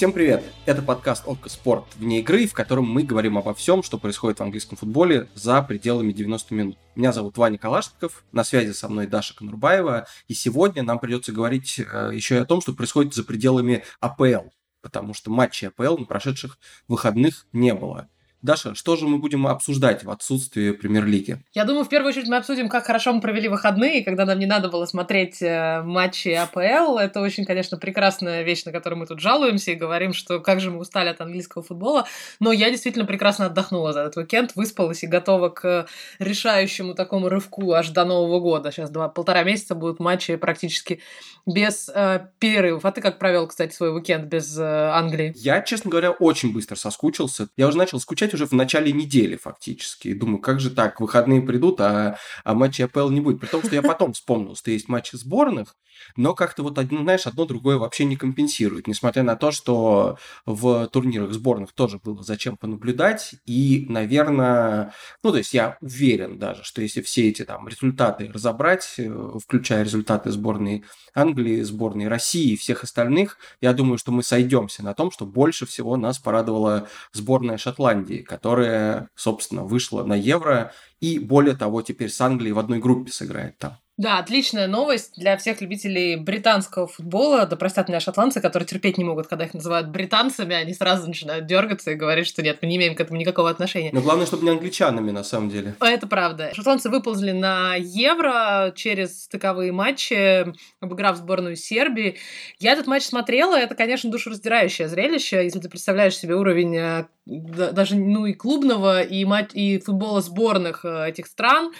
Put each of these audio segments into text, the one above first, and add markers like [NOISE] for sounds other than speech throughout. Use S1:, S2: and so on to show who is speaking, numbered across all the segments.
S1: Всем привет! Это подкаст «Отка Спорт» вне игры, в котором мы говорим обо всем, что происходит в английском футболе за пределами 90 минут. Меня зовут Ваня Калашников, на связи со мной Даша Конурбаева, и сегодня нам придется говорить э, еще и о том, что происходит за пределами АПЛ, потому что матчей АПЛ на прошедших выходных не было. Даша, что же мы будем обсуждать в отсутствии премьер-лиги?
S2: Я думаю, в первую очередь мы обсудим, как хорошо мы провели выходные, когда нам не надо было смотреть э, матчи АПЛ. Это очень, конечно, прекрасная вещь, на которую мы тут жалуемся и говорим, что как же мы устали от английского футбола. Но я действительно прекрасно отдохнула за этот уикенд, выспалась и готова к решающему такому рывку аж до Нового года. Сейчас два, полтора месяца будут матчи практически без э, перерывов. А ты как провел, кстати, свой уикенд без э, Англии?
S1: Я, честно говоря, очень быстро соскучился. Я уже начал скучать играть уже в начале недели фактически. И думаю, как же так, выходные придут, а, а матча АПЛ не будет. При том, что я потом вспомнил, что есть матчи сборных, но как-то вот, знаешь, одно другое вообще не компенсирует, несмотря на то, что в турнирах сборных тоже было зачем понаблюдать, и, наверное, ну, то есть я уверен даже, что если все эти там результаты разобрать, э, включая результаты сборной Англии, сборной России и всех остальных, я думаю, что мы сойдемся на том, что больше всего нас порадовала сборная Шотландии, которая, собственно, вышла на Евро и, более того, теперь с Англией в одной группе сыграет там.
S2: Да, отличная новость для всех любителей британского футбола. Да простят меня шотландцы, которые терпеть не могут, когда их называют британцами, они сразу начинают дергаться и говорить, что нет, мы не имеем к этому никакого отношения.
S1: Но главное, чтобы не англичанами, на самом деле.
S2: Это правда. Шотландцы выползли на Евро через стыковые матчи, обыграв сборную Сербии. Я этот матч смотрела, это, конечно, душераздирающее зрелище, если ты представляешь себе уровень э, даже ну и клубного, и, мать, и футбола сборных э, этих стран.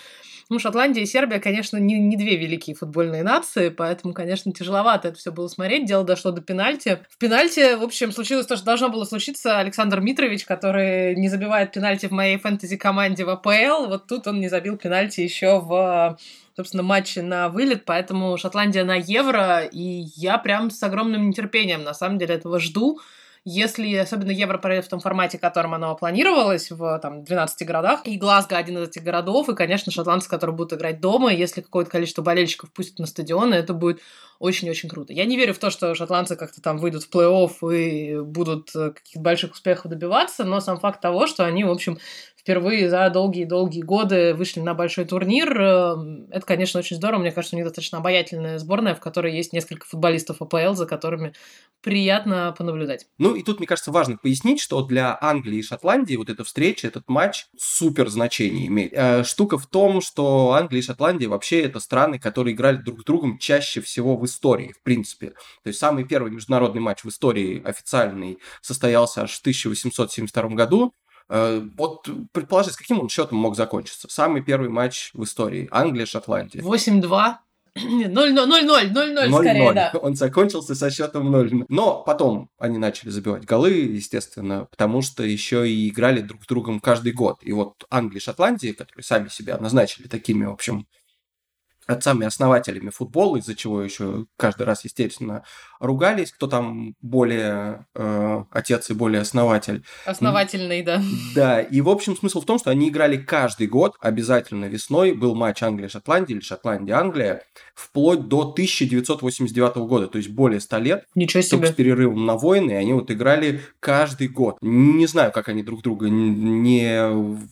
S2: Ну, Шотландия и Сербия, конечно, не, не две великие футбольные нации, поэтому, конечно, тяжеловато это все было смотреть. Дело дошло до пенальти. В пенальти, в общем, случилось то, что должно было случиться. Александр Митрович, который не забивает пенальти в моей фэнтези-команде в АПЛ, вот тут он не забил пенальти еще в собственно, матче на вылет, поэтому Шотландия на Евро, и я прям с огромным нетерпением, на самом деле, этого жду. Если особенно Евро пройдет в том формате, в котором оно планировалось, в там, 12 городах, и Глазго один из этих городов, и, конечно, шотландцы, которые будут играть дома, если какое-то количество болельщиков пустят на стадионы, это будет очень-очень круто. Я не верю в то, что шотландцы как-то там выйдут в плей-офф и будут э, каких-то больших успехов добиваться, но сам факт того, что они, в общем, впервые за долгие-долгие годы вышли на большой турнир. Эм, это, конечно, очень здорово. Мне кажется, у них достаточно обаятельная сборная, в которой есть несколько футболистов АПЛ, за которыми приятно понаблюдать.
S1: Ну и тут, мне кажется, важно пояснить, что для Англии и Шотландии вот эта встреча, этот матч супер значение имеет. Э, штука в том, что Англия и Шотландия вообще это страны, которые играли друг с другом чаще всего в истории, в принципе. То есть самый первый международный матч в истории официальный состоялся аж в 1872 году. Э, вот предположить, с каким он счетом мог закончиться? Самый первый матч в истории. Англия-Шотландия.
S2: 8-2. 0-0, 0-0, 0-0 скорее, да.
S1: Он закончился со счетом 0 Но потом они начали забивать голы, естественно, потому что еще и играли друг с другом каждый год. И вот Англия и Шотландия, которые сами себя назначили такими, в общем, отцами-основателями футбола, из-за чего еще каждый раз, естественно, ругались, кто там более э, отец и более основатель.
S2: Основательный, да.
S1: Да, и в общем смысл в том, что они играли каждый год, обязательно весной, был матч Англия-Шотландия или Шотландия-Англия, вплоть до 1989 года, то есть более 100 лет.
S2: Ничего себе.
S1: Только с перерывом на войны, и они вот играли каждый год. Не знаю, как они друг друга не,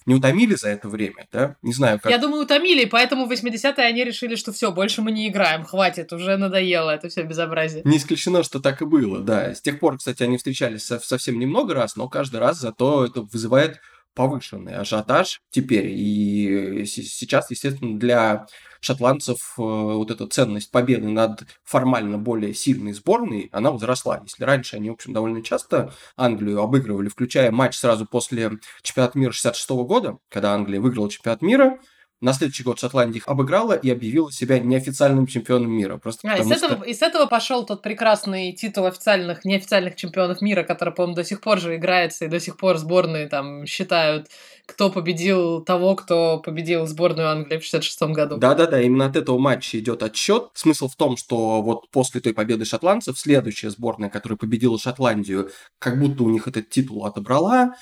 S1: не утомили за это время, да? Не знаю, как.
S2: Я думаю, утомили, поэтому в 80-е они решили, что все, больше мы не играем, хватит, уже надоело это все безобразие.
S1: Не исключено, что так и было, да. С тех пор, кстати, они встречались совсем немного раз, но каждый раз зато это вызывает повышенный ажиотаж теперь. И сейчас, естественно, для шотландцев э, вот эта ценность победы над формально более сильной сборной, она возросла. Если раньше они, в общем, довольно часто Англию обыгрывали, включая матч сразу после чемпионата мира 66 года, когда Англия выиграла чемпионат мира, на следующий год Шотландия их обыграла и объявила себя неофициальным чемпионом мира. Просто
S2: а, и, с этого, что... и с этого пошел тот прекрасный титул официальных, неофициальных чемпионов мира, который, по-моему, до сих пор же играется, и до сих пор сборные там считают, кто победил того, кто победил сборную Англии в 66 году.
S1: Да-да-да, именно от этого матча идет отсчет. Смысл в том, что вот после той победы шотландцев следующая сборная, которая победила Шотландию, как будто у них этот титул отобрала,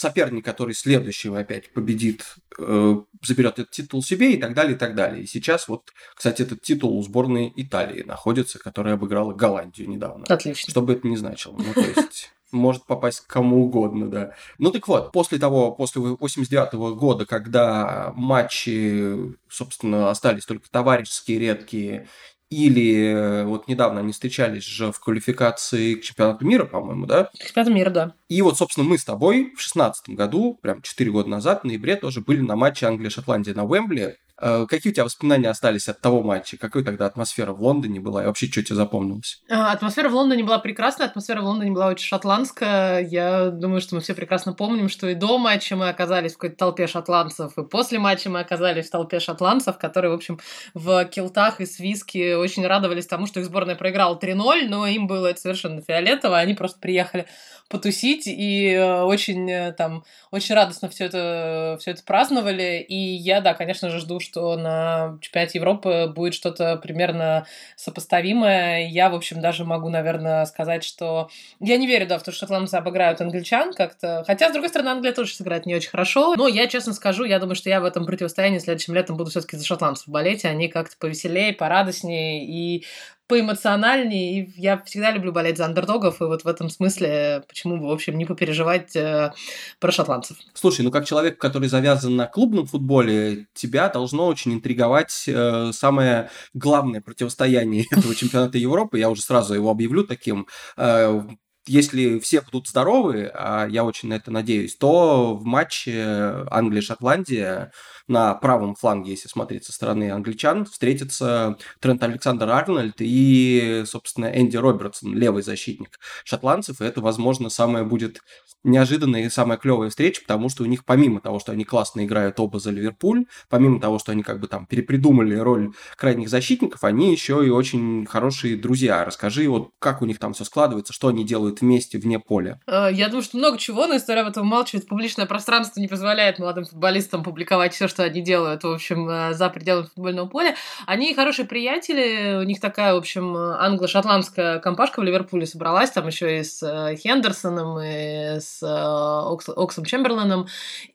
S1: соперник, который следующий опять победит, э, заберет этот титул себе и так далее, и так далее. И сейчас вот, кстати, этот титул у сборной Италии находится, которая обыграла Голландию недавно.
S2: Отлично.
S1: Что бы это ни значило. Ну, то есть может попасть кому угодно, да. Ну так вот, после того, после 89 -го года, когда матчи, собственно, остались только товарищеские, редкие, или э, вот недавно они встречались же в квалификации к чемпионату мира, по-моему, да?
S2: К чемпионату мира, да.
S1: И вот, собственно, мы с тобой в шестнадцатом году, прям 4 года назад, в ноябре, тоже были на матче Англия-Шотландия на Уэмбли. Э, какие у тебя воспоминания остались от того матча? Какой тогда атмосфера в Лондоне была? И вообще, что тебе запомнилось?
S2: А, атмосфера в Лондоне была прекрасная, атмосфера в Лондоне была очень шотландская. Я думаю, что мы все прекрасно помним, что и до матча мы оказались в какой-то толпе шотландцев, и после матча мы оказались в толпе шотландцев, которые, в общем, в килтах и с виски очень радовались тому, что их сборная проиграла 3-0, но им было это совершенно фиолетово, они просто приехали потусить и э, очень э, там очень радостно все это все это праздновали и я да конечно же жду что на чемпионате Европы будет что-то примерно сопоставимое. Я в общем даже могу наверное сказать что я не верю да в то что шотландцы обыграют англичан как-то. Хотя с другой стороны Англия тоже сыграет не очень хорошо. Но я честно скажу я думаю что я в этом противостоянии следующим летом буду все-таки за шотландцев болеть. Они как-то повеселее порадостнее. И поэмоциональнее, и я всегда люблю болеть за андердогов, и вот в этом смысле почему бы, в общем, не попереживать э, про шотландцев.
S1: Слушай, ну как человек, который завязан на клубном футболе, тебя должно очень интриговать э, самое главное противостояние [LAUGHS] этого чемпионата Европы, я уже сразу его объявлю таким, э, если все будут здоровы, а я очень на это надеюсь, то в матче Англия-Шотландия на правом фланге, если смотреть со стороны англичан, встретится Трент Александр Арнольд и, собственно, Энди Робертсон, левый защитник шотландцев. И это, возможно, самое будет неожиданная и самая клевая встреча, потому что у них помимо того, что они классно играют оба за Ливерпуль, помимо того, что они как бы там перепридумали роль крайних защитников, они еще и очень хорошие друзья. Расскажи, вот как у них там все складывается, что они делают вместе вне поля.
S2: Э, я думаю, что много чего, но история об этом умалчивает. Публичное пространство не позволяет молодым футболистам публиковать все, что что они делают, в общем, э, за пределами футбольного поля. Они хорошие приятели, у них такая, в общем, англо-шотландская компашка в Ливерпуле собралась, там еще и с э, Хендерсоном, и с э, Окс, Оксом Чемберленом.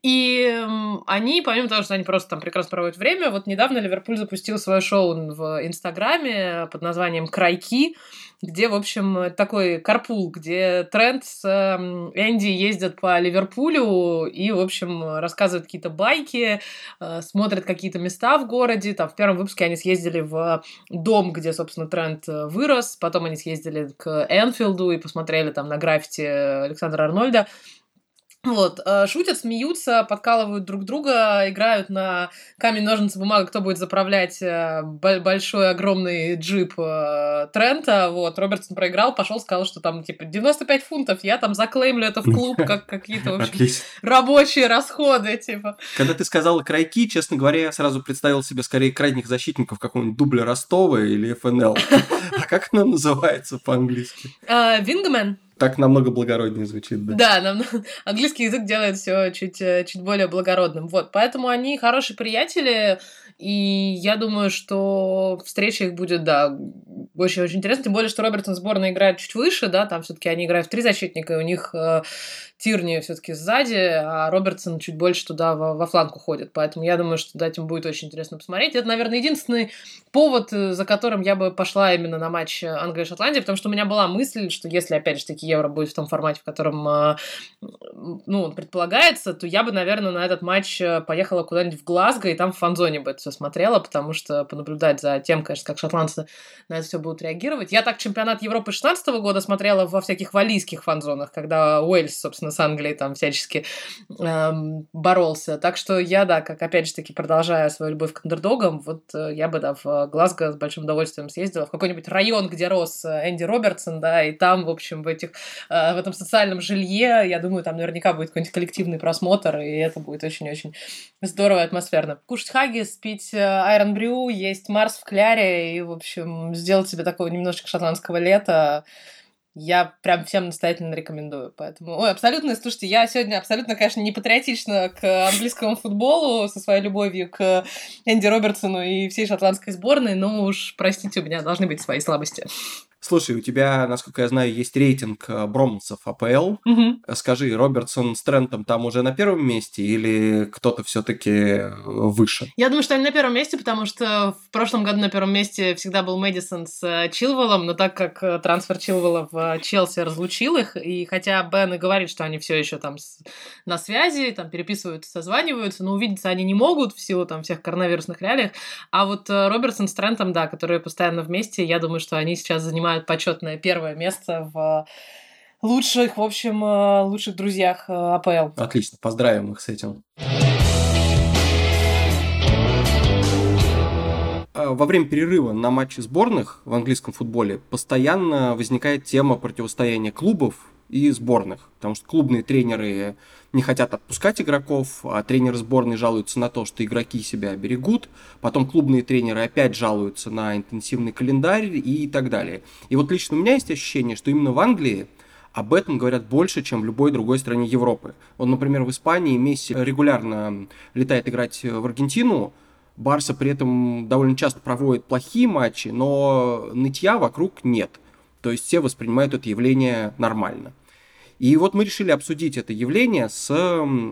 S2: И они, помимо того, что они просто там прекрасно проводят время, вот недавно Ливерпуль запустил свое шоу в Инстаграме под названием «Крайки», где, в общем, такой карпул, где Трент с Энди ездят по Ливерпулю и, в общем, рассказывают какие-то байки, э, смотрят какие-то места в городе. Там в первом выпуске они съездили в дом, где, собственно, Трент э, вырос, потом они съездили к Энфилду и посмотрели там на граффити Александра Арнольда. Вот, э, шутят, смеются, подкалывают друг друга, играют на камень, ножницы, бумага, кто будет заправлять э, большой, огромный джип э, Трента. Вот, Робертсон проиграл, пошел, сказал, что там, типа, 95 фунтов, я там заклеймлю это в клуб, [LAUGHS] как какие-то, в общем, рабочие расходы, типа.
S1: Когда ты сказала крайки, честно говоря, я сразу представил себе скорее крайних защитников какого-нибудь дубля Ростова или ФНЛ. [LAUGHS] А как она называется по-английски?
S2: Вингмен
S1: так намного благороднее звучит, да.
S2: Да, нам... английский язык делает все чуть, э, чуть более благородным. Вот, поэтому они хорошие приятели, и я думаю, что встреча их будет, да, очень-очень интересно. Тем более, что Робертсон сборная играет чуть выше, да, там все-таки они играют в три защитника, и у них э, Тирни все-таки сзади, а Робертсон чуть больше туда во, во фланг уходит. Поэтому я думаю, что да, этим будет очень интересно посмотреть. Это, наверное, единственный повод, э, за которым я бы пошла именно на матч Англия-Шотландия, потому что у меня была мысль, что если, опять же таки, Евро будет в том формате, в котором э, ну, предполагается, то я бы, наверное, на этот матч э, поехала куда-нибудь в Глазго, и там в фанзоне бы это все смотрела, потому что понаблюдать за тем, конечно, как шотландцы на это все будут реагировать. Я так чемпионат Европы 16 года смотрела во всяких валийских фанзонах, когда Уэльс, собственно, с Англией там всячески эм, боролся. Так что я, да, как опять же таки продолжая свою любовь к андердогам, вот э, я бы, да, в Глазго с большим удовольствием съездила в какой-нибудь район, где рос э, Энди Робертсон, да, и там, в общем, в этих, э, в этом социальном жилье, я думаю, там наверняка будет какой-нибудь коллективный просмотр, и это будет очень-очень здорово и атмосферно. Кушать хаггис, пить айрон брю, есть Марс в кляре, и, в общем, сделать себе такого немножечко шотландского лета, я прям всем настоятельно рекомендую. Поэтому, ой, абсолютно, слушайте, я сегодня абсолютно, конечно, не патриотична к английскому футболу со своей любовью к Энди Робертсону и всей шотландской сборной, но уж, простите, у меня должны быть свои слабости.
S1: Слушай, у тебя, насколько я знаю, есть рейтинг э, броманцев АПЛ.
S2: Мгм.
S1: Скажи, Робертсон с Трентом там уже на первом месте или кто-то все-таки выше?
S2: Я думаю, что они на первом месте, потому что в прошлом году на первом месте всегда был Мэдисон с э, Чилвеллом, но так как э, трансфер Чилвелла в э, Челси разлучил их, и хотя Бен и говорит, что они все еще там на связи, там переписываются, созваниваются, но увидеться они не могут в силу там всех коронавирусных реалиях. А вот э, Робертсон с Трентом, да, которые постоянно вместе, я думаю, что они сейчас занимают почетное первое место в э, лучших, в общем, э, лучших друзьях э, АПЛ.
S1: Отлично, поздравим их с этим. Во время перерыва на матче сборных в английском футболе постоянно возникает тема противостояния клубов и сборных, потому что клубные тренеры не хотят отпускать игроков, а тренеры сборной жалуются на то, что игроки себя берегут, потом клубные тренеры опять жалуются на интенсивный календарь и так далее. И вот лично у меня есть ощущение, что именно в Англии об этом говорят больше, чем в любой другой стране Европы. Вот, например, в Испании Месси регулярно летает играть в Аргентину, Барса при этом довольно часто проводит плохие матчи, но нытья вокруг нет. То есть все воспринимают это явление нормально. И вот мы решили обсудить это явление с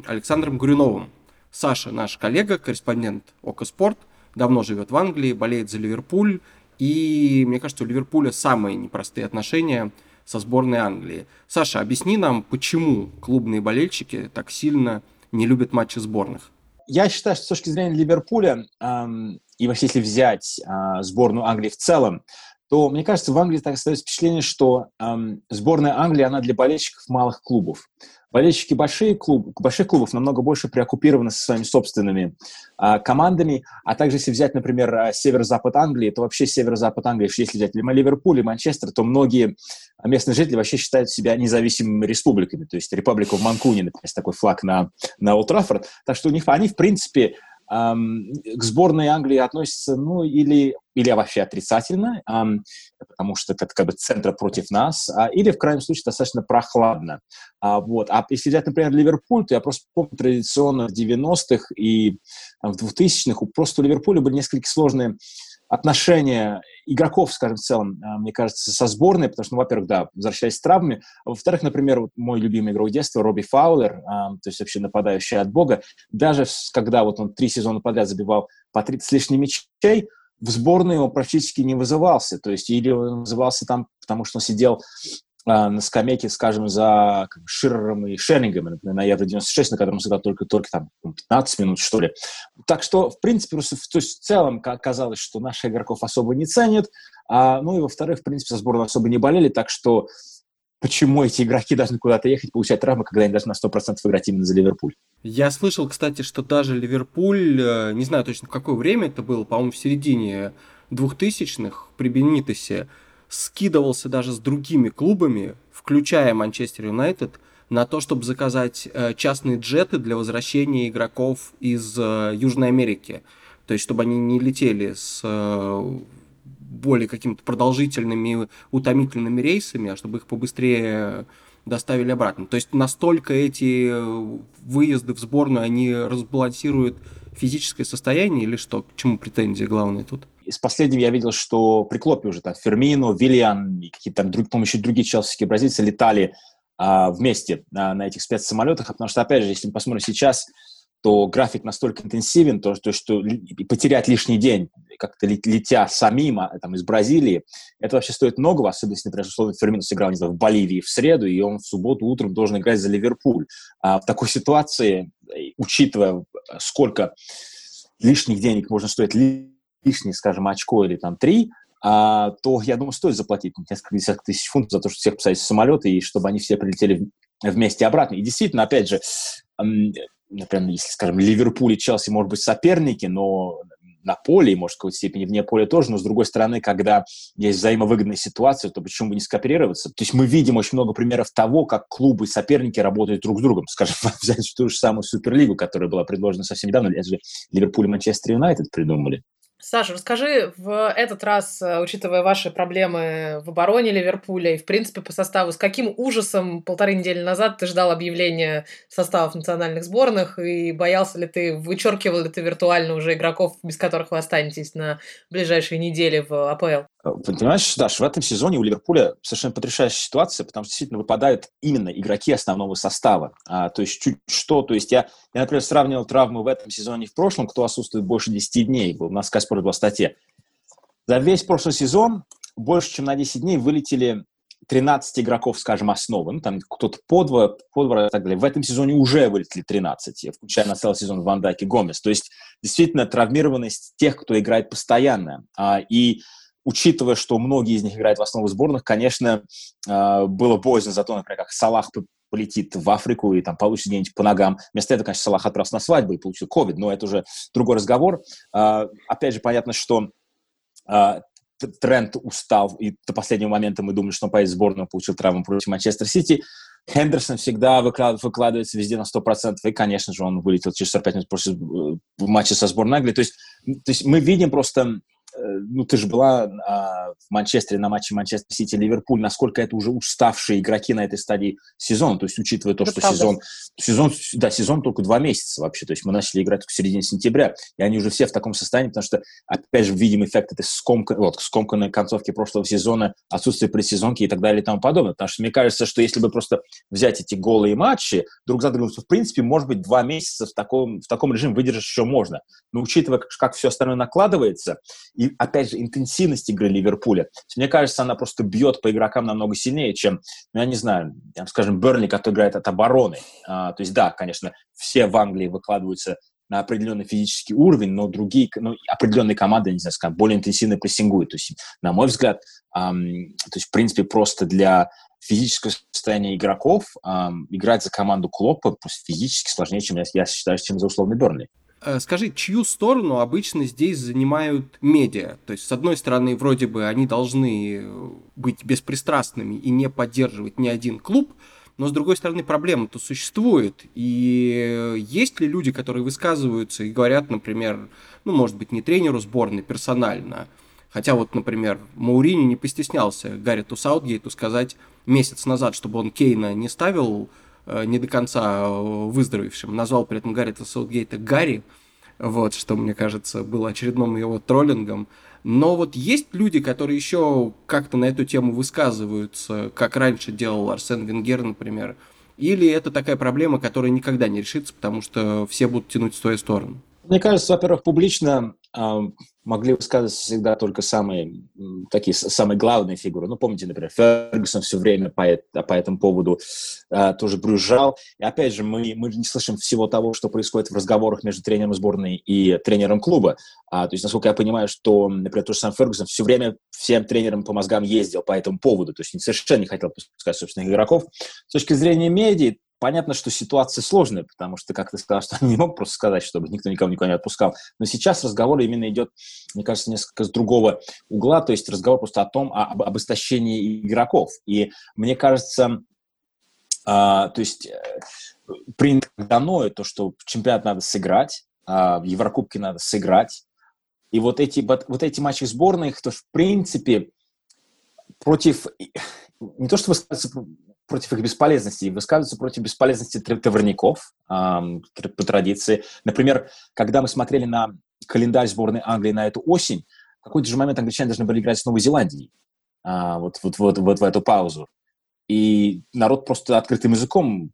S1: Александром Гурюновым. Саша, наш коллега, корреспондент ОКО Спорт, давно живет в Англии, болеет за Ливерпуль. И мне кажется, у Ливерпуля самые непростые отношения со сборной Англии. Саша, объясни нам, почему клубные болельщики так сильно не любят матчи сборных?
S3: Я считаю, что с точки зрения Ливерпуля, эм, и вообще если взять э, сборную Англии в целом, то, мне кажется, в Англии так остается впечатление, что эм, сборная Англии, она для болельщиков малых клубов. Болельщики больших, клуб, больших клубов намного больше преоккупированы со своими собственными э, командами, а также если взять, например, э, северо-запад Англии, то вообще северо-запад Англии, если взять Ливерпуль и Манчестер, то многие местные жители вообще считают себя независимыми республиками, то есть республика в Манкуне, например, такой флаг на, на Олд Траффорд. Так что у них, они, в принципе, к сборной Англии относятся, ну, или, или вообще отрицательно, потому что это как бы центр против нас, а, или, в крайнем случае, достаточно прохладно. А, вот. а если взять, например, Ливерпуль, то я просто помню традиционно в 90-х и в 2000-х просто у Ливерпуля были несколько сложные отношения игроков, скажем, в целом, э, мне кажется, со сборной, потому что, ну, во-первых, да, возвращаясь с травмами, а во-вторых, например, вот мой любимый игрок детства, Робби Фаулер, а, то есть вообще нападающий от бога, даже когда вот он три сезона подряд забивал по 30 с лишним мячей, в сборную он практически не вызывался, то есть или он вызывался там, потому что он сидел на скамейке, скажем, за как и Шернингом, например, на Евро-96, на котором сыграл только, только там 15 минут, что ли. Так что, в принципе, просто, то есть в целом ка- казалось, что наших игроков особо не ценят, а, ну и во-вторых, в принципе, со сборной особо не болели, так что почему эти игроки должны куда-то ехать, получать травмы, когда они должны на 100% играть именно за Ливерпуль?
S1: Я слышал, кстати, что даже Ливерпуль, э, не знаю точно в какое время это было, по-моему, в середине 2000-х при Бенитосе, скидывался даже с другими клубами, включая Манчестер Юнайтед, на то, чтобы заказать э, частные джеты для возвращения игроков из э, Южной Америки. То есть, чтобы они не летели с э, более какими-то продолжительными, утомительными рейсами, а чтобы их побыстрее доставили обратно. То есть настолько эти выезды в сборную, они разбалансируют физическое состояние или что? К чему претензии главные тут?
S3: Из последнего я видел, что при Клопе уже там Фермино, Виллиан и какие-то там, друг, еще другие челсийские бразильцы летали а, вместе а, на этих спецсамолетах, потому что, опять же, если мы посмотрим сейчас, то график настолько интенсивен, то, то что ли- потерять лишний день, как-то лет- летя самим а, там, из Бразилии, это вообще стоит многого, особенно если, например, условно, Фермино сыграл не знаю, в Боливии в среду, и он в субботу утром должен играть за Ливерпуль. А в такой ситуации, э, учитывая, э, сколько лишних денег можно стоить лишнее, скажем, очко или там три, а, то, я думаю, стоит заплатить несколько десятков тысяч фунтов за то, что всех посадить в самолеты и чтобы они все прилетели вместе обратно. И действительно, опять же, например, если, скажем, Ливерпуль и Челси, может быть, соперники, но на поле, и, может, в какой-то степени вне поля тоже, но, с другой стороны, когда есть взаимовыгодная ситуация, то почему бы не скооперироваться? То есть мы видим очень много примеров того, как клубы и соперники работают друг с другом. Скажем, [LAUGHS] взять ту же самую Суперлигу, которая была предложена совсем недавно, это же Ливерпуль и Манчестер Юнайтед придумали.
S2: Саша, расскажи в этот раз, э, учитывая ваши проблемы в обороне Ливерпуля и, в принципе, по составу, с каким ужасом полторы недели назад ты ждал объявления составов национальных сборных и боялся ли ты, вычеркивал ли ты виртуально уже игроков, без которых вы останетесь на ближайшие недели в АПЛ?
S3: Понимаешь, Даш, в этом сезоне у Ливерпуля совершенно потрясающая ситуация, потому что действительно выпадают именно игроки основного состава. А, то есть чуть что, то есть я, я, например, сравнивал травмы в этом сезоне и в прошлом, кто отсутствует больше 10 дней. У нас Каспер была статья. За весь прошлый сезон больше, чем на 10 дней вылетели 13 игроков, скажем, основы. Ну, там кто-то по два, и так далее. В этом сезоне уже вылетели 13, включая на целый сезон Ван Дайк и Гомес. То есть, действительно, травмированность тех, кто играет постоянно. А, и учитывая, что многие из них играют в основу сборных, конечно, а, было боязно за то, например, как Салах полетит в Африку и там получит где-нибудь по ногам. Вместо этого, конечно, Салах отправился на свадьбу и получил ковид, но это уже другой разговор. А, опять же, понятно, что а, тренд устал, и до последнего момента мы думали, что он поедет в сборную, получил травму против Манчестер Сити. Хендерсон всегда выклад, выкладывается везде на 100%, и, конечно же, он вылетел через 45 минут после э, матча со сборной Англии. То есть, то есть мы видим просто ну, ты же была а, в Манчестере на матче Манчестер Сити-Ливерпуль, насколько это уже уставшие игроки на этой стадии сезона, то есть учитывая то, что правда. сезон, сезон, да, сезон только два месяца вообще, то есть мы начали играть в середине сентября, и они уже все в таком состоянии, потому что, опять же, видим эффект этой скомка, вот, скомканной концовки прошлого сезона, отсутствие предсезонки и так далее и тому подобное, потому что мне кажется, что если бы просто взять эти голые матчи друг за другом, то, в принципе, может быть, два месяца в таком, в таком режиме выдержать еще можно, но учитывая, как, как все остальное накладывается, и, опять же, интенсивность игры Ливерпуля. Мне кажется, она просто бьет по игрокам намного сильнее, чем, ну, я не знаю, скажем, Бернли, который играет от обороны. А, то есть, да, конечно, все в Англии выкладываются на определенный физический уровень, но другие, ну, определенные команды, не знаю, скажем, более интенсивно прессингуют. То есть, на мой взгляд, эм, то есть, в принципе, просто для физического состояния игроков эм, играть за команду Клопа просто физически сложнее, чем я, я считаю, чем за условный Бернли.
S1: Э, скажи, чью сторону обычно здесь занимают медиа? То есть, с одной стороны, вроде бы они должны быть беспристрастными и не поддерживать ни один клуб, но с другой стороны, проблема-то существует. И есть ли люди, которые высказываются и говорят, например, ну, может быть, не тренеру сборной персонально, Хотя вот, например, Маурини не постеснялся Гарриту Саутгейту сказать месяц назад, чтобы он Кейна не ставил Э, не до конца э, выздоровевшим. Назвал при этом Гаррита Саутгейта Гарри, вот, что, мне кажется, было очередным его троллингом. Но вот есть люди, которые еще как-то на эту тему высказываются, как раньше делал Арсен Венгер, например. Или это такая проблема, которая никогда не решится, потому что все будут тянуть в свою сторону?
S3: Мне кажется, во-первых, публично могли высказываться всегда только самые такие самые главные фигуры. Ну, помните, например, Фергюсон все время по, по этому поводу а, тоже брюзжал. И опять же, мы, мы не слышим всего того, что происходит в разговорах между тренером сборной и тренером клуба. А, то есть, насколько я понимаю, что, например, тот же сам Фергюсон все время всем тренерам по мозгам ездил по этому поводу. То есть, совершенно не хотел пускать собственных игроков. С точки зрения медиа, Понятно, что ситуация сложная, потому что, как ты сказал, что они не могут просто сказать, чтобы никто никого никого не отпускал. Но сейчас разговор именно идет, мне кажется, несколько с другого угла, то есть разговор просто о том, об, об истощении игроков. И мне кажется, а, то есть э, принято то, что чемпионат надо сыграть, а, в Еврокубке надо сыграть. И вот эти, вот, вот эти матчи сборных, то в принципе против не то, что высказываться против их бесполезности, высказываются против бесполезности товарников э, по традиции. Например, когда мы смотрели на календарь сборной Англии на эту осень, в какой-то же момент англичане должны были играть с Новой Зеландией а, вот, вот, вот, вот в эту паузу. И народ просто открытым языком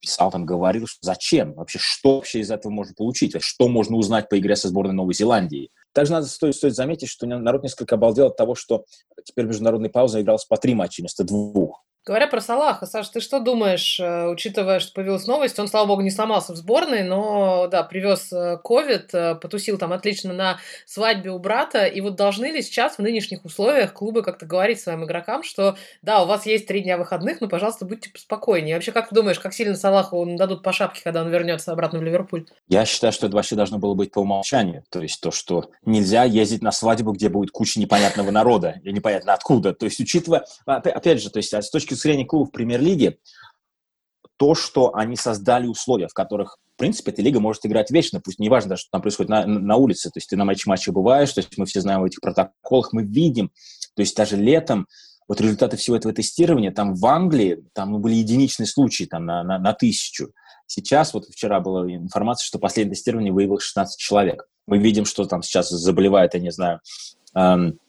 S3: писал, там, говорил, что зачем, вообще, что вообще из этого можно получить, что можно узнать по игре со сборной Новой Зеландии. Также надо стоит, стоит заметить, что народ несколько обалдел от того, что теперь международной паузой игралось по три матча вместо двух.
S2: Говоря про Салаха, Саш, ты что думаешь, э, учитывая, что появилась новость, он, слава богу, не сломался в сборной, но, да, привез э, ковид, э, потусил там отлично на свадьбе у брата, и вот должны ли сейчас в нынешних условиях клубы как-то говорить своим игрокам, что, да, у вас есть три дня выходных, но, пожалуйста, будьте спокойнее. вообще, как ты думаешь, как сильно Салаху дадут по шапке, когда он вернется обратно в Ливерпуль?
S3: Я считаю, что это вообще должно было быть по умолчанию, то есть то, что нельзя ездить на свадьбу, где будет куча непонятного народа, и непонятно откуда, то есть учитывая, опять же, то есть а с точки зрения клубов премьер-лиги, то, что они создали условия, в которых в принципе, эта лига может играть вечно, пусть не важно, что там происходит на, на улице, то есть ты на матче матче бываешь, то есть мы все знаем в этих протоколах, мы видим, то есть даже летом вот результаты всего этого тестирования, там в Англии, там были единичные случаи там на, на, на тысячу. Сейчас, вот вчера была информация, что последнее тестирование выявило 16 человек. Мы видим, что там сейчас заболевает, я не знаю, эм,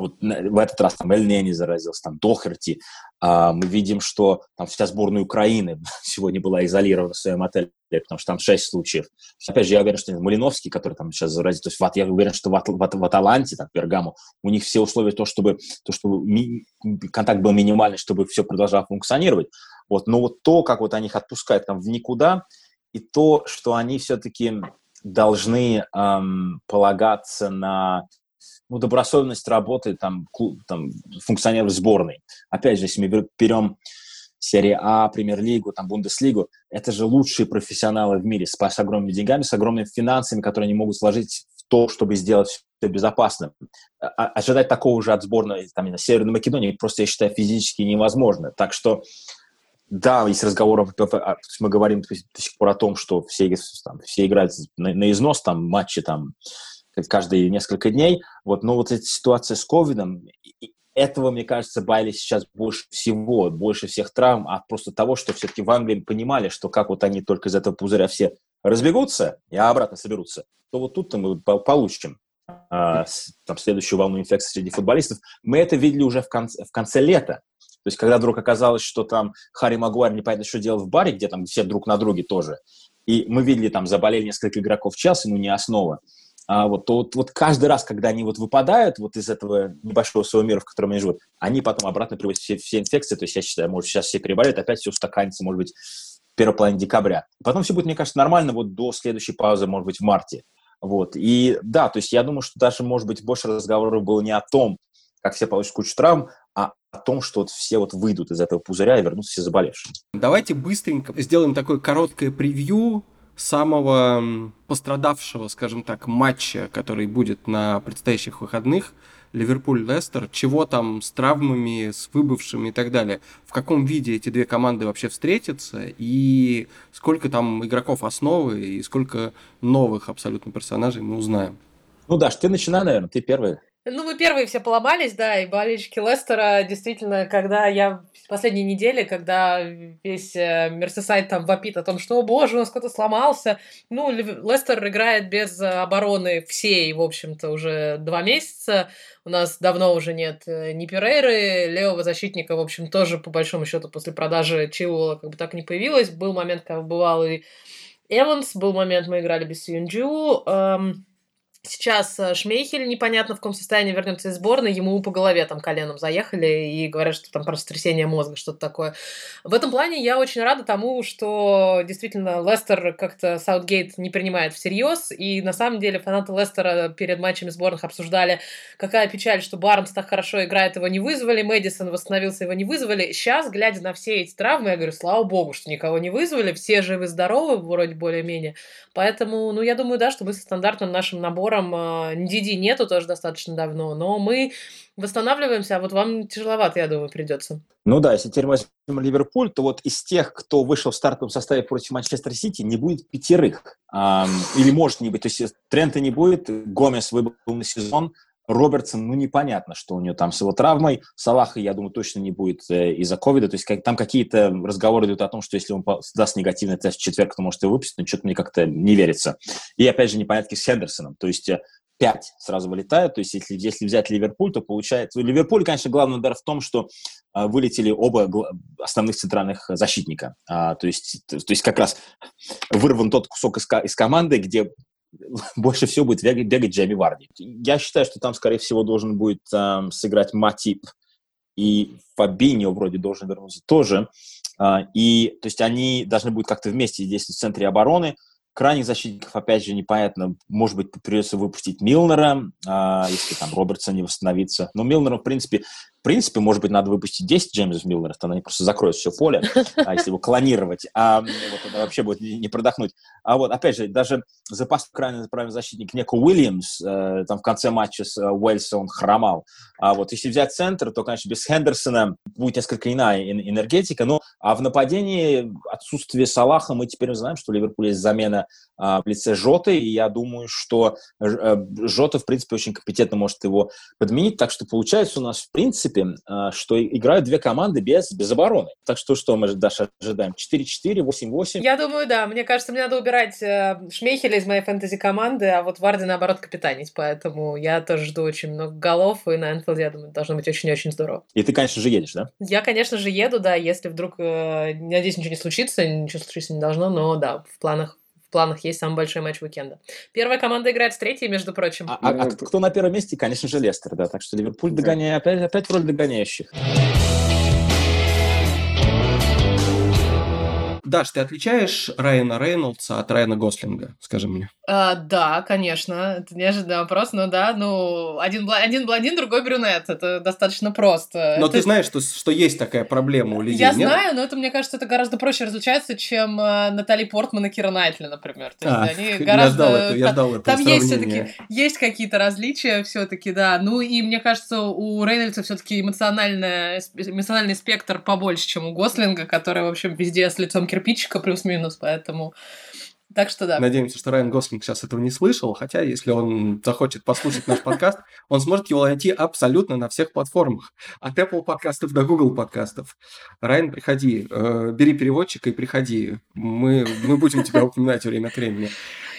S3: вот в этот раз там Эльнени заразился, там Дохерти. А, мы видим, что там вся сборная Украины [LAUGHS] сегодня была изолирована в своем отеле, потому что там шесть случаев. Опять же, я уверен, что Малиновский, который там сейчас заразит, то есть вот, я уверен, что в, в, в Аталанте, там, Пергаму, у них все условия то, чтобы, то, чтобы ми, контакт был минимальный, чтобы все продолжало функционировать. Вот, но вот то, как вот они их отпускают там в никуда, и то, что они все-таки должны эм, полагаться на ну, добросовестность работы там, клуб, там, функционеров сборной. Опять же, если мы берем серия А, Премьер-лигу, там, Бундеслигу, это же лучшие профессионалы в мире с, с огромными деньгами, с огромными финансами, которые они могут сложить в то, чтобы сделать все безопасным. А, а ожидать такого же от сборной там, Северной Македонии просто, я считаю, физически невозможно. Так что да, есть разговор, мы говорим до сих пор о том, что все, там, все играют на, на износ, там, матчи там, каждые несколько дней. Вот, но вот эта ситуация с ковидом, этого, мне кажется, боялись сейчас больше всего, больше всех травм, а просто того, что все-таки в Англии понимали, что как вот они только из этого пузыря все разбегутся и обратно соберутся, то вот тут-то мы получим а, там, следующую волну инфекции среди футболистов. Мы это видели уже в конце, в конце лета. То есть, когда вдруг оказалось, что там Харри Магуайр непонятно что делал в баре, где там все друг на друге тоже, и мы видели, там заболели несколько игроков Челси, ну не основа, а, вот, то вот, вот каждый раз, когда они вот выпадают вот из этого небольшого своего мира, в котором они живут, они потом обратно приводят все, все инфекции, то есть я считаю, может, сейчас все переболеют, опять все устаканится, может быть, в первой половине декабря. Потом все будет, мне кажется, нормально вот до следующей паузы, может быть, в марте. Вот. И да, то есть я думаю, что даже, может быть, больше разговоров было не о том, как все получат кучу травм, а о том, что вот все вот выйдут из этого пузыря и вернутся все заболевшие.
S1: Давайте быстренько сделаем такое короткое превью самого пострадавшего, скажем так, матча, который будет на предстоящих выходных, Ливерпуль-Лестер, чего там с травмами, с выбывшими и так далее, в каком виде эти две команды вообще встретятся, и сколько там игроков основы, и сколько новых абсолютно персонажей мы узнаем.
S3: Ну, Даш, ты начинай, наверное, ты первый.
S2: Ну, мы первые все поломались, да, и болельщики Лестера, действительно, когда я в последние недели, когда весь э, Мерсисайд там вопит о том, что, о боже, у нас кто-то сломался, ну, Лестер играет без обороны всей, в общем-то, уже два месяца, у нас давно уже нет э, ни Перейры, левого защитника, в общем, тоже, по большому счету, после продажи Чилуола как бы так не появилось, был момент, когда бывал и Эванс, был момент, мы играли без Сьюнджу, эм, Сейчас э, Шмейхель непонятно в каком состоянии вернется из сборной, ему по голове там коленом заехали и говорят, что там просто трясение мозга, что-то такое. В этом плане я очень рада тому, что действительно Лестер как-то Саутгейт не принимает всерьез, и на самом деле фанаты Лестера перед матчами сборных обсуждали, какая печаль, что Барнс так хорошо играет, его не вызвали, Мэдисон восстановился, его не вызвали. Сейчас, глядя на все эти травмы, я говорю, слава богу, что никого не вызвали, все живы-здоровы, вроде более-менее. Поэтому, ну, я думаю, да, что мы со стандартным нашим набором набором. NDD а, нету тоже достаточно давно, но мы восстанавливаемся, а вот вам тяжеловато, я думаю, придется.
S3: Ну да, если теперь возьмем Ливерпуль, то вот из тех, кто вышел в стартовом составе против Манчестер Сити, не будет пятерых. Эм, или может не быть. То есть Трента не будет, Гомес выбыл на сезон, Робертсон, ну, непонятно, что у него там с его травмой. Салаха, я думаю, точно не будет э, из-за ковида. То есть как, там какие-то разговоры идут о том, что если он даст негативный тест в четверг, то может его выпустить, но что-то мне как-то не верится. И опять же непонятки с Хендерсоном. То есть э, пять сразу вылетают. То есть если, если взять Ливерпуль, то получается... У Ливерпуль, конечно, главный удар в том, что э, вылетели оба основных центральных защитника. А, то, есть, то, то есть как раз вырван тот кусок из, из команды, где [LAUGHS] больше всего будет бегать, Джейми Варди. Я считаю, что там, скорее всего, должен будет э, сыграть Матип, и Фабиньо вроде должен вернуться тоже. Э, и, то есть, они должны будут как-то вместе действовать в центре обороны. Крайних защитников, опять же, непонятно. Может быть, придется выпустить Милнера, э, если там Робертсон не восстановится. Но Милнер, в принципе, в принципе, может быть, надо выпустить 10 Джеймсов Милнеров, тогда они просто закроют все поле, [LAUGHS] а если его клонировать, а вот тогда вообще будет не продохнуть. А вот, опять же, даже запас крайний правильный защитник Неко Уильямс, э, там в конце матча с э, Уэльсом он хромал. А вот если взять центр, то, конечно, без Хендерсона будет несколько иная энергетика. Ну, а в нападении отсутствие Салаха, мы теперь знаем, что у Ливерпуля есть замена а, в лице Жоты, и я думаю, что э, Жота, в принципе, очень компетентно может его подменить. Так что получается у нас, в принципе, а, что играют две команды без, без обороны. Так что что мы, Даша, ожидаем? 4-4, 8-8?
S2: Я думаю, да. Мне кажется, мне надо убирать э, Шмейхеля из моей фэнтези-команды, а вот Варди, наоборот, капитанить. Поэтому я тоже жду очень много голов, и на Энфилде, я думаю, должно быть очень-очень здорово.
S3: И ты, конечно же, едешь, да?
S2: Я, конечно же, еду, да, если вдруг, э, надеюсь, ничего не случится, ничего случиться не должно, но да, в планах в планах есть самый большой матч уикенда. Первая команда играет с третьей, между прочим.
S3: А, а, а кто на первом месте? Конечно же, Лестер, да. Так что Ливерпуль догоняет, опять, опять в роль догоняющих.
S1: Даш, ты отличаешь Райана Рейнольдса от Райана Гослинга, скажи мне?
S2: А, да, конечно, это неожиданный вопрос, но да, ну, один, один блондин, другой брюнет, это достаточно просто.
S1: Но
S2: это...
S1: ты знаешь, что, что есть такая проблема у людей,
S2: Я
S1: нет?
S2: знаю, но это, мне кажется, это гораздо проще различается, чем э, Натали Портман и Кира Найтли, например. То
S1: есть а, они гораздо... Я ждал это, я ждал это
S2: Там есть все-таки, есть какие-то различия все-таки, да, ну и мне кажется, у Рейнольдса все-таки эмоциональный спектр побольше, чем у Гослинга, который, в общем, везде с лицом кирпичика плюс-минус, поэтому... Так что да.
S1: Надеемся, что Райан Гослинг сейчас этого не слышал, хотя если он захочет послушать наш подкаст, он сможет его найти абсолютно на всех платформах. От Apple подкастов до Google подкастов. Райан, приходи, э, бери переводчика и приходи. Мы, мы будем тебя упоминать время от времени.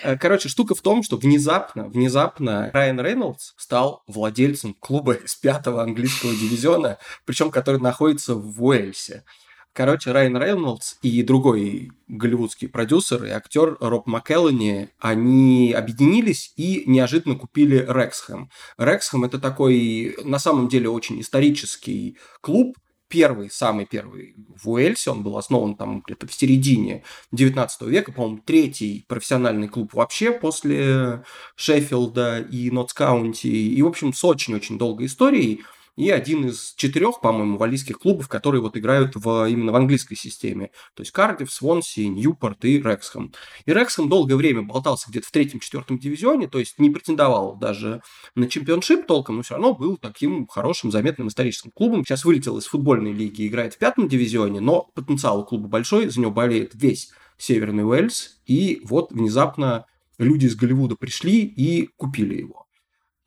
S1: Э, короче, штука в том, что внезапно, внезапно Райан Рейнольдс стал владельцем клуба из пятого английского дивизиона, причем который находится в Уэльсе. Короче, Райан Рейнольдс и другой голливудский продюсер и актер Роб МакКеллани, они объединились и неожиданно купили Рексхэм. Рексхэм – это такой, на самом деле, очень исторический клуб, первый, самый первый в Уэльсе, он был основан там где-то в середине 19 века, по-моему, третий профессиональный клуб вообще после Шеффилда и Нотс-Каунти, и, в общем, с очень-очень долгой историей – и один из четырех, по-моему, валийских клубов, которые вот играют в, именно в английской системе. То есть Кардив, Свонси, Ньюпорт и Рексхэм. И Рексхэм долгое время болтался где-то в третьем-четвертом дивизионе, то есть не претендовал даже на чемпионшип толком, но все равно был таким хорошим, заметным историческим клубом. Сейчас вылетел из футбольной лиги, играет в пятом дивизионе, но потенциал у клуба большой, за него болеет весь Северный Уэльс, и вот внезапно люди из Голливуда пришли и купили его.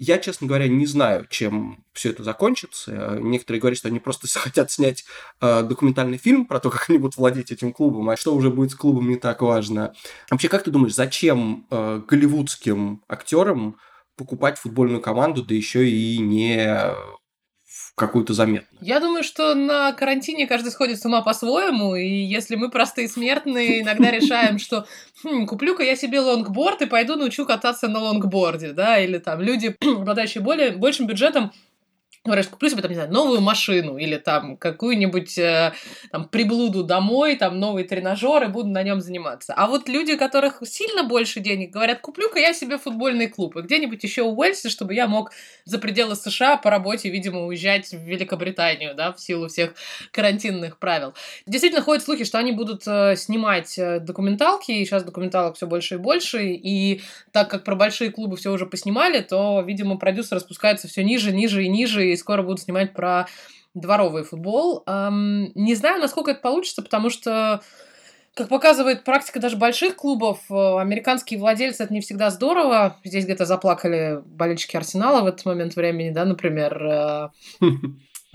S1: Я, честно говоря, не знаю, чем все это закончится. Некоторые говорят, что они просто [LAUGHS] хотят снять э, документальный фильм про то, как они будут владеть этим клубом, а что уже будет с клубом, не так важно. Вообще, как ты думаешь, зачем э, голливудским актерам покупать футбольную команду, да еще и не какую-то заметную?
S2: Я думаю, что на карантине каждый сходит с ума по-своему, и если мы простые смертные иногда решаем, что хм, куплю-ка я себе лонгборд и пойду научу кататься на лонгборде, да, или там люди, [CLEARS THROAT] обладающие более, большим бюджетом, говоришь, куплю себе, там, не знаю, новую машину или там какую-нибудь э, там приблуду домой, там новый тренажер и буду на нем заниматься. А вот люди, у которых сильно больше денег, говорят, куплю-ка я себе футбольный клуб и где-нибудь еще у Уэльсе, чтобы я мог за пределы США по работе, видимо, уезжать в Великобританию, да, в силу всех карантинных правил. Действительно ходят слухи, что они будут э, снимать э, документалки, и сейчас документалок все больше и больше, и так как про большие клубы все уже поснимали, то, видимо, продюсеры спускаются все ниже, ниже и ниже, и скоро будут снимать про дворовый футбол. Не знаю, насколько это получится, потому что как показывает практика даже больших клубов, э, американские владельцы это не всегда здорово. Здесь где-то заплакали болельщики Арсенала в этот момент времени, да, например. Э. [LAUGHS]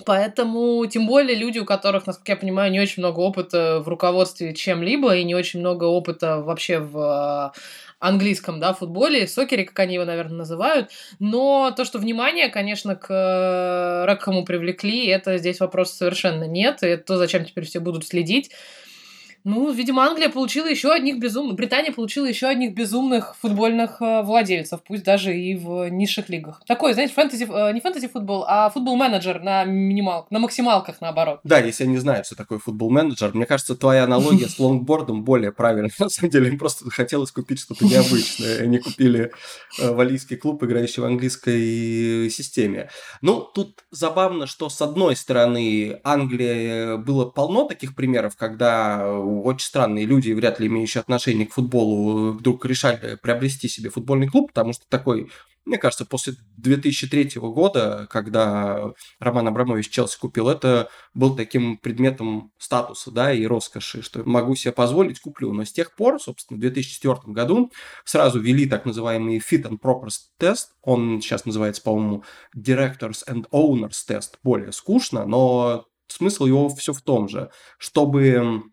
S2: Поэтому, тем более, люди, у которых, насколько я понимаю, не очень много опыта в руководстве чем-либо и не очень много опыта вообще в английском, да, футболе, сокере, как они его, наверное, называют. Но то, что внимание, конечно, к э, Рекхэму привлекли, это здесь вопрос совершенно нет. И это то, зачем теперь все будут следить. Ну, видимо, Англия получила еще одних безумных... Британия получила еще одних безумных футбольных э, владельцев, пусть даже и в низших лигах. Такой, знаете, фэнтези... Э, не фэнтези-футбол, а футбол-менеджер на минимал... на максималках, наоборот.
S1: Да, если я не знаю, что такое футбол-менеджер, мне кажется, твоя аналогия с [LAUGHS] лонгбордом более правильная. На самом деле, им просто хотелось купить что-то необычное. Они купили э, валийский клуб, играющий в английской системе. Ну, тут забавно, что с одной стороны Англия было полно таких примеров, когда очень странные люди, вряд ли имеющие отношение к футболу, вдруг решали приобрести себе футбольный клуб, потому что такой мне кажется, после 2003 года, когда Роман Абрамович Челси купил, это был таким предметом статуса, да, и роскоши, что могу себе позволить, куплю. Но с тех пор, собственно, в 2004 году сразу ввели так называемый Fit and Proper тест. Он сейчас называется, по-моему, Directors and Owners тест. Более скучно, но смысл его все в том же, чтобы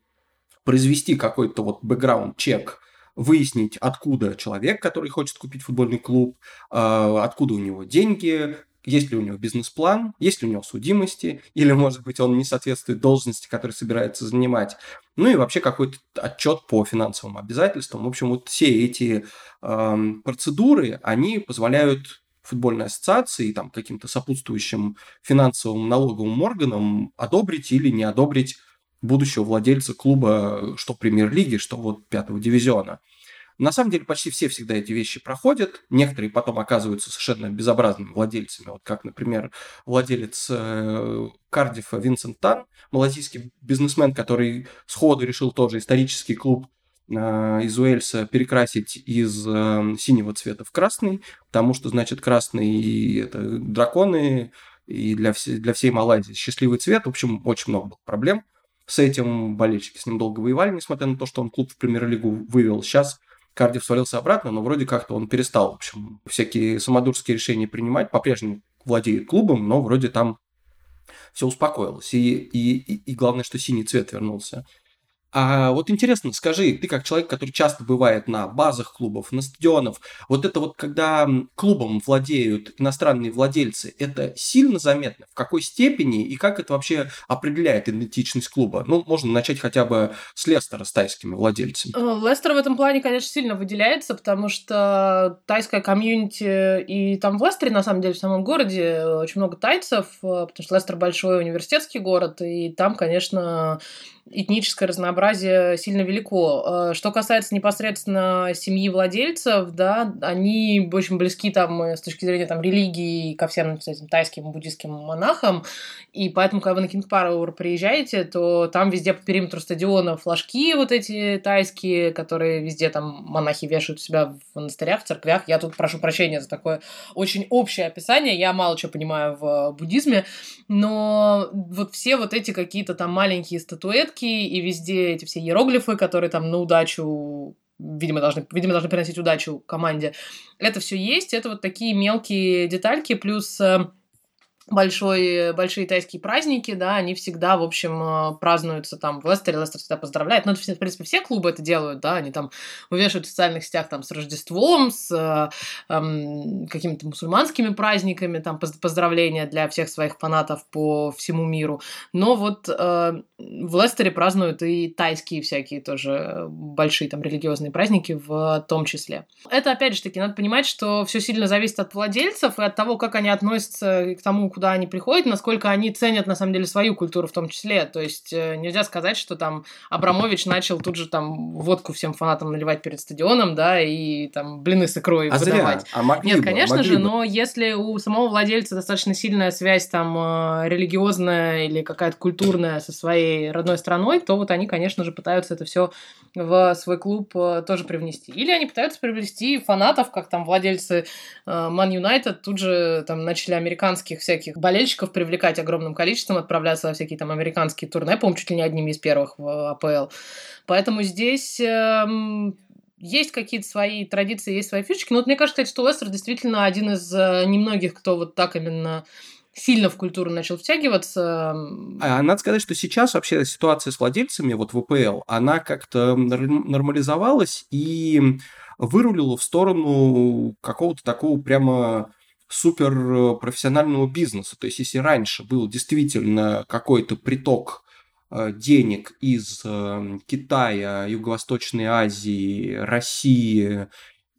S1: произвести какой-то вот бэкграунд-чек, выяснить, откуда человек, который хочет купить футбольный клуб, а, откуда у него деньги, есть ли у него бизнес-план, есть ли у него судимости, или, может быть, он не соответствует должности, которую собирается занимать. Ну и вообще какой-то отчет по финансовым обязательствам. В общем, вот все эти э, процедуры, они позволяют футбольной ассоциации, там, каким-то сопутствующим финансовым налоговым органам одобрить или не одобрить будущего владельца клуба, что премьер-лиги, что вот пятого дивизиона. На самом деле почти все всегда эти вещи проходят. Некоторые потом оказываются совершенно безобразными владельцами. Вот как, например, владелец э, Кардифа Винсент Тан, малазийский бизнесмен, который сходу решил тоже исторический клуб э, из Уэльса перекрасить из э, синего цвета в красный, потому что, значит, красный это драконы, и для, все, для всей Малайзии счастливый цвет. В общем, очень много было проблем с этим болельщики с ним долго воевали, несмотря на то, что он клуб в премьер-лигу вывел. Сейчас Кардив свалился обратно, но вроде как-то он перестал, в общем, всякие самодурские решения принимать, по-прежнему владеет клубом, но вроде там все успокоилось. И, и, и, и главное, что синий цвет вернулся. А вот интересно, скажи, ты как человек, который часто бывает на базах клубов, на стадионах, вот это вот, когда клубом владеют иностранные владельцы, это сильно заметно? В какой степени и как это вообще определяет идентичность клуба? Ну, можно начать хотя бы с Лестера с тайскими владельцами.
S2: Э, Лестер в этом плане, конечно, сильно выделяется, потому что тайская комьюнити и там в Лестере, на самом деле, в самом городе очень много тайцев, э, потому что Лестер большой университетский город, и там, конечно, этническое разнообразие сильно велико. Э, что касается непосредственно семьи владельцев, да, они очень близки там э, с точки зрения там религии ко всем этим тайским буддийским монахам, и поэтому, когда вы на Кинг Пауэр приезжаете, то там везде по периметру стадиона флажки вот эти тайские, которые везде там монахи вешают у себя в монастырях, в церквях. Я тут прошу прощения за такое очень общее описание, я мало чего понимаю в буддизме, но вот все вот эти какие-то там маленькие статуэтки, монетки, и везде эти все иероглифы, которые там на удачу видимо, должны, видимо, должны приносить удачу команде. Это все есть. Это вот такие мелкие детальки, плюс э, большой, большие тайские праздники, да, они всегда, в общем, э, празднуются там в Лестере, Лестер всегда поздравляет, ну, в принципе, все клубы это делают, да, они там вывешивают в социальных сетях там с Рождеством, с э, э, какими-то мусульманскими праздниками, там поздравления для всех своих фанатов по всему миру, но вот э, в Лестере празднуют и тайские всякие тоже большие там религиозные праздники в том числе. Это, опять же таки, надо понимать, что все сильно зависит от владельцев и от того, как они относятся к тому, куда они приходят, насколько они ценят, на самом деле, свою культуру в том числе. То есть э, нельзя сказать, что там Абрамович начал тут же там водку всем фанатам наливать перед стадионом, да, и там блины с икрой
S1: а
S2: выдавать.
S1: Зря. А могли
S2: Нет,
S1: бы,
S2: конечно
S1: могли
S2: же,
S1: бы.
S2: но если у самого владельца достаточно сильная связь там э, религиозная или какая-то культурная со своей родной страной, то вот они, конечно же, пытаются это все в свой клуб э, тоже привнести. Или они пытаются привнести фанатов, как там владельцы Ман Юнайтед тут же там начали американских всяких всяких болельщиков привлекать огромным количеством, отправляться во всякие там американские турне, по-моему, чуть ли не одними из первых в АПЛ. Поэтому здесь эм, есть какие-то свои традиции, есть свои фишечки. Но вот мне кажется, что Лестер действительно один из э, немногих, кто вот так именно сильно в культуру начал втягиваться.
S1: А надо сказать, что сейчас вообще ситуация с владельцами вот в ВПЛ, она как-то нормализовалась и вырулила в сторону какого-то такого прямо супер э, бизнеса. То есть, если раньше был действительно какой-то приток э, денег из э, Китая, Юго-Восточной Азии, России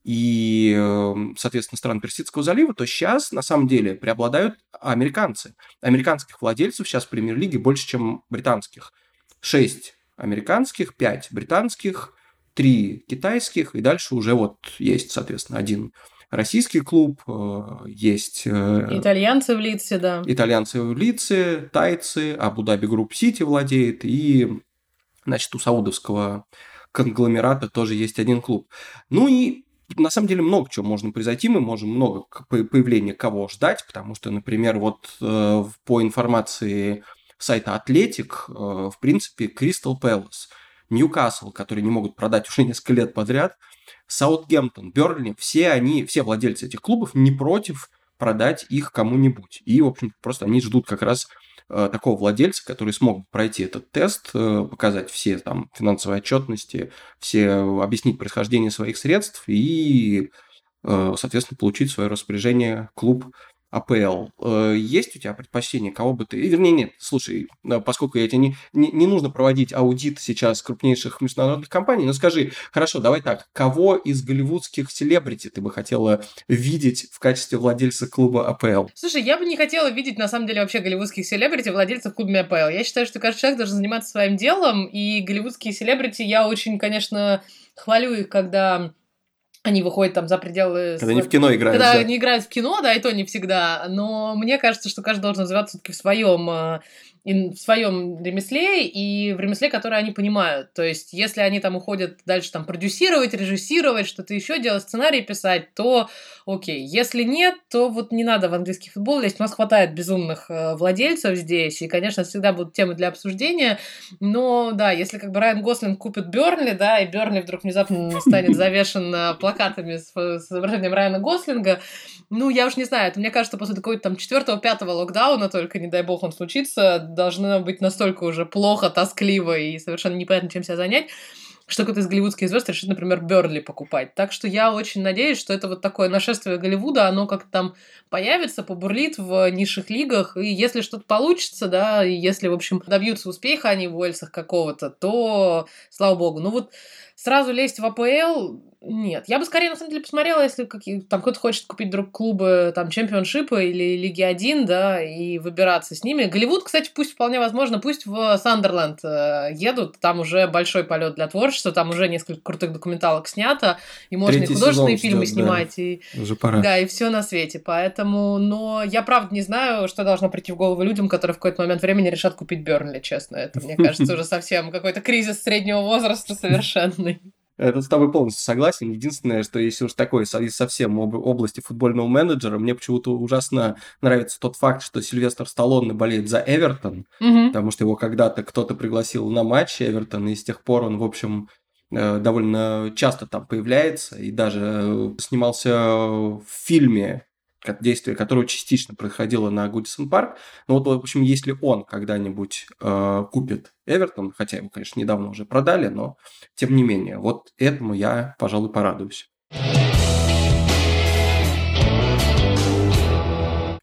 S1: и, соответственно, стран Персидского залива, то сейчас, на самом деле, преобладают американцы. Американских владельцев сейчас в премьер-лиге больше, чем британских. Шесть американских, пять британских, три китайских, и дальше уже вот есть, соответственно, один российский клуб, э, есть... Э,
S2: итальянцы в лице, да.
S1: Итальянцы в лице, тайцы, Абу-Даби Групп Сити владеет, и, значит, у саудовского конгломерата тоже есть один клуб. Ну и на самом деле много чего можно произойти, мы можем много появления кого ждать, потому что, например, вот э, по информации сайта Атлетик, в принципе, Кристал Пэлас, Ньюкасл, которые не могут продать уже [LAUGHS] несколько лет подряд, Саутгемптон, Бернли, все они, все владельцы этих клубов не против продать их кому-нибудь. И, в общем, просто они ждут как раз Э, такого владельца, который смог пройти этот тест, э, показать все там финансовые отчетности, все объяснить происхождение своих средств и, э, соответственно, получить свое распоряжение клуб АПЛ. Э, есть у тебя предпочтение, кого бы ты... Вернее, нет, слушай, э, поскольку я тебе не, не, не нужно проводить аудит сейчас крупнейших международных компаний, но скажи, хорошо, давай так, кого из голливудских селебрити ты бы хотела видеть в качестве владельца клуба АПЛ?
S2: Слушай, я бы не хотела видеть, на самом деле, вообще голливудских селебрити владельцев клуба АПЛ. Я считаю, что каждый человек должен заниматься своим делом, и голливудские селебрити, я очень, конечно, хвалю их, когда они выходят там за пределы...
S1: Когда они в кино играют.
S2: Когда
S1: да.
S2: они играют в кино, да, и то не всегда. Но мне кажется, что каждый должен развиваться все-таки в своем э, в своем ремесле и в ремесле, которое они понимают. То есть, если они там уходят дальше там продюсировать, режиссировать, что-то еще делать, сценарий писать, то окей. Если нет, то вот не надо в английский футбол лезть. У нас хватает безумных э, владельцев здесь, и, конечно, всегда будут темы для обсуждения. Но да, если как бы Райан Гослинг купит Бернли, да, и Бернли вдруг внезапно [LAUGHS] станет завешен э, плакатами с, с изображением Райана Гослинга, ну, я уж не знаю, это мне кажется, после какого-то там четвертого-пятого локдауна, только, не дай бог, он случится, должно быть настолько уже плохо, тоскливо и совершенно непонятно, чем себя занять, что кто-то из голливудских звезд решит, например, Берли покупать. Так что я очень надеюсь, что это вот такое нашествие Голливуда, оно как-то там появится, побурлит в низших лигах, и если что-то получится, да, и если, в общем, добьются успеха они в Уэльсах какого-то, то слава богу. Ну вот сразу лезть в АПЛ, нет. Я бы скорее, на самом деле, посмотрела, если какие, там кто-то хочет купить друг клубы там чемпионшипа или Лиги 1, да, и выбираться с ними. Голливуд, кстати, пусть вполне возможно, пусть в Сандерленд э, едут, там уже большой полет для творчества, там уже несколько крутых документалок снято, и можно Третий и художественные фильмы ждет, снимать, да. и,
S1: уже пора.
S2: да, и все на свете. Поэтому, но я правда не знаю, что должно прийти в голову людям, которые в какой-то момент времени решат купить Бернли, честно. Это, мне кажется, [LAUGHS] уже совсем какой-то кризис среднего возраста совершенный.
S1: Это с тобой полностью согласен. Единственное, что если уж такой из совсем об, области футбольного менеджера, мне почему-то ужасно нравится тот факт, что Сильвестр Сталлоне болеет за Эвертон,
S2: угу.
S1: потому что его когда-то кто-то пригласил на матч Эвертон, и с тех пор он, в общем, э, довольно часто там появляется и даже снимался в фильме действие, которое частично происходило на Гудисон Парк. Но вот, в общем, если он когда-нибудь э, купит Эвертон, хотя его, конечно, недавно уже продали, но тем не менее, вот этому я, пожалуй, порадуюсь.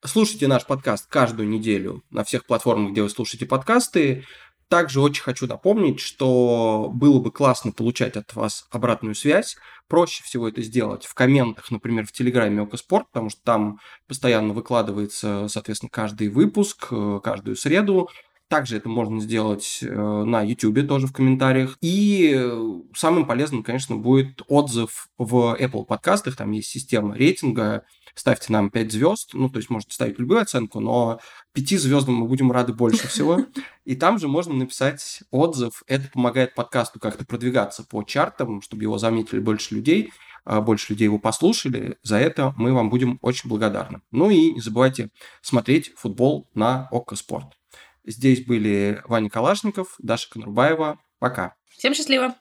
S1: Слушайте наш подкаст каждую неделю на всех платформах, где вы слушаете подкасты. Также очень хочу напомнить, что было бы классно получать от вас обратную связь. Проще всего это сделать в комментах, например, в Телеграме Окоспорт, потому что там постоянно выкладывается, соответственно, каждый выпуск, э, каждую среду. Также это можно сделать э, на YouTube тоже в комментариях. И э, самым полезным, конечно, будет отзыв в Apple подкастах. Там есть система рейтинга ставьте нам 5 звезд, ну, то есть можете ставить любую оценку, но 5 звездам мы будем рады больше всего. [LAUGHS] И там же можно написать отзыв. Это помогает подкасту как-то продвигаться по чартам, чтобы его заметили больше людей, а больше людей его послушали. За это мы вам будем очень благодарны. Ну и не забывайте смотреть футбол на ОККО Спорт. Здесь были Ваня Калашников, Даша Конурбаева. Пока.
S2: Всем счастливо!